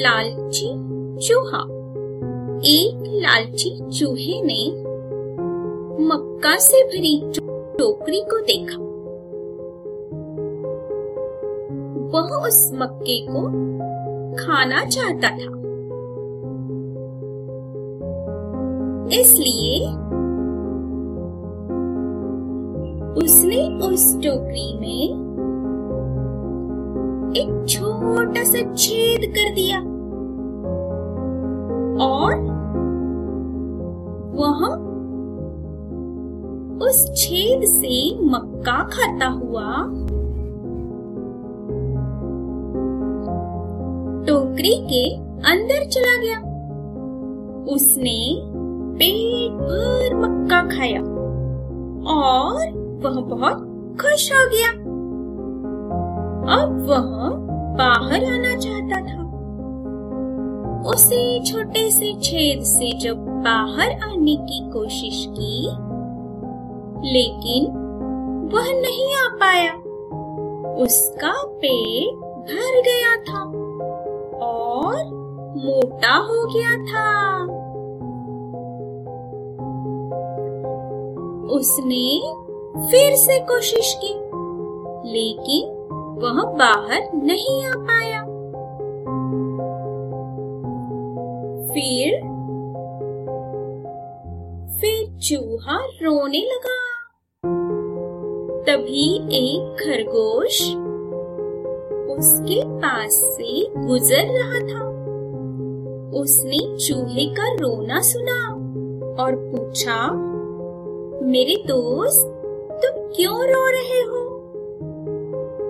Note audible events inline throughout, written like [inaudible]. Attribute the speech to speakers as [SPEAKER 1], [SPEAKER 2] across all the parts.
[SPEAKER 1] लालची चूहा। एक लालची चूहे ने मक्का से भरी टोकरी को देखा। वह उस मक्के को खाना चाहता था। इसलिए उसने उस टोकरी में एक छोटा सा छेद कर दिया। और वह उस छेद से मक्का खाता हुआ। टोकरी के अंदर चला गया। उसने पेट भर मक्का खाया और वह बहुत खुश हो गया। अब वह बाहर आना चाहता था। उसे छोटे से छेद से जब बाहर आने की कोशिश की, लेकिन वह नहीं आ पाया। उसका पेट भर गया था और मोटा हो गया था। उसने फिर से कोशिश की, लेकिन वह बाहर नहीं आ पाया। फिर फिर चूहा रोने लगा। तभी एक खरगोश उसके पास से गुजर रहा था। उसने चूहे का रोना सुना और पूछा, मेरे दोस्त, तुम क्यों रो रहे हो?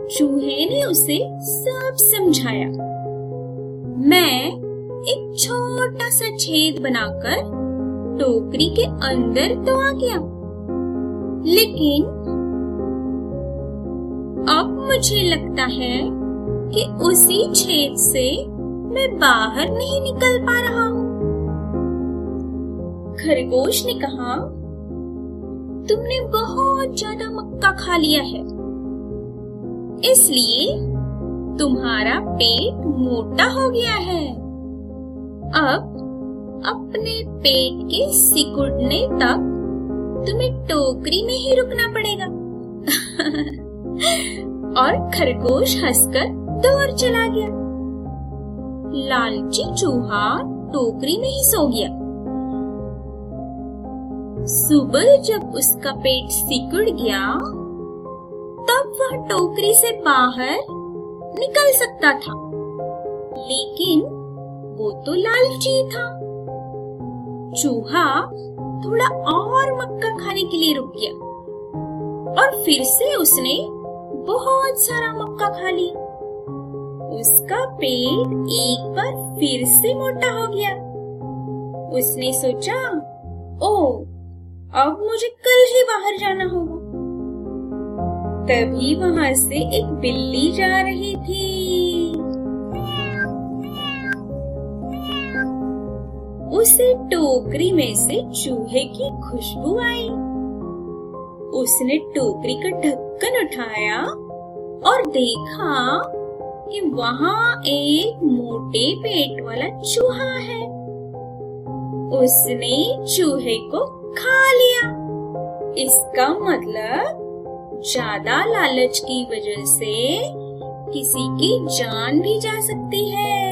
[SPEAKER 1] चूहे ने उसे सब समझाया। मैं एक छोटा सा छेद बनाकर टोकरी के अंदर तो आ गया। लेकिन अब मुझे लगता है कि उसी छेद से मैं बाहर नहीं निकल पा रहा हूँ। खरगोश ने कहा, तुमने बहुत ज़्यादा मक्का खा लिया है। इसलिए तुम्हारा पेट मोटा हो गया है। अब अपने पेट के सिकुड़ने तक तुम्हें टोकरी में ही रुकना पड़ेगा। [laughs] और खरगोश हंसकर दूर चला गया। लालची चूहा टोकरी में ही सो गया। सुबह जब उसका पेट सिकुड़ गया, तब वह टोकरी से बाहर निकल सकता था। लेकिन वो तो लालची था। चूहा थोड़ा और मक्का खाने के लिए रुक गया और फिर से उसने बहुत सारा मक्का खा लिया उसका पेट एक बार फिर से मोटा हो गया। उसने सोचा ओ अब मुझे कल ही बाहर जाना होगा। तभी वहाँ से एक बिल्ली जा रही थी। उसे टोकरी में से चूहे की खुशबू आई। उसने टोकरी का ढक्कन उठाया और देखा कि वहाँ एक मोटे पेट वाला चूहा है। उसने चूहे को खा लिया। इसका मतलब ज़्यादा लालच की वजह से किसी की जान भी जा सकती है।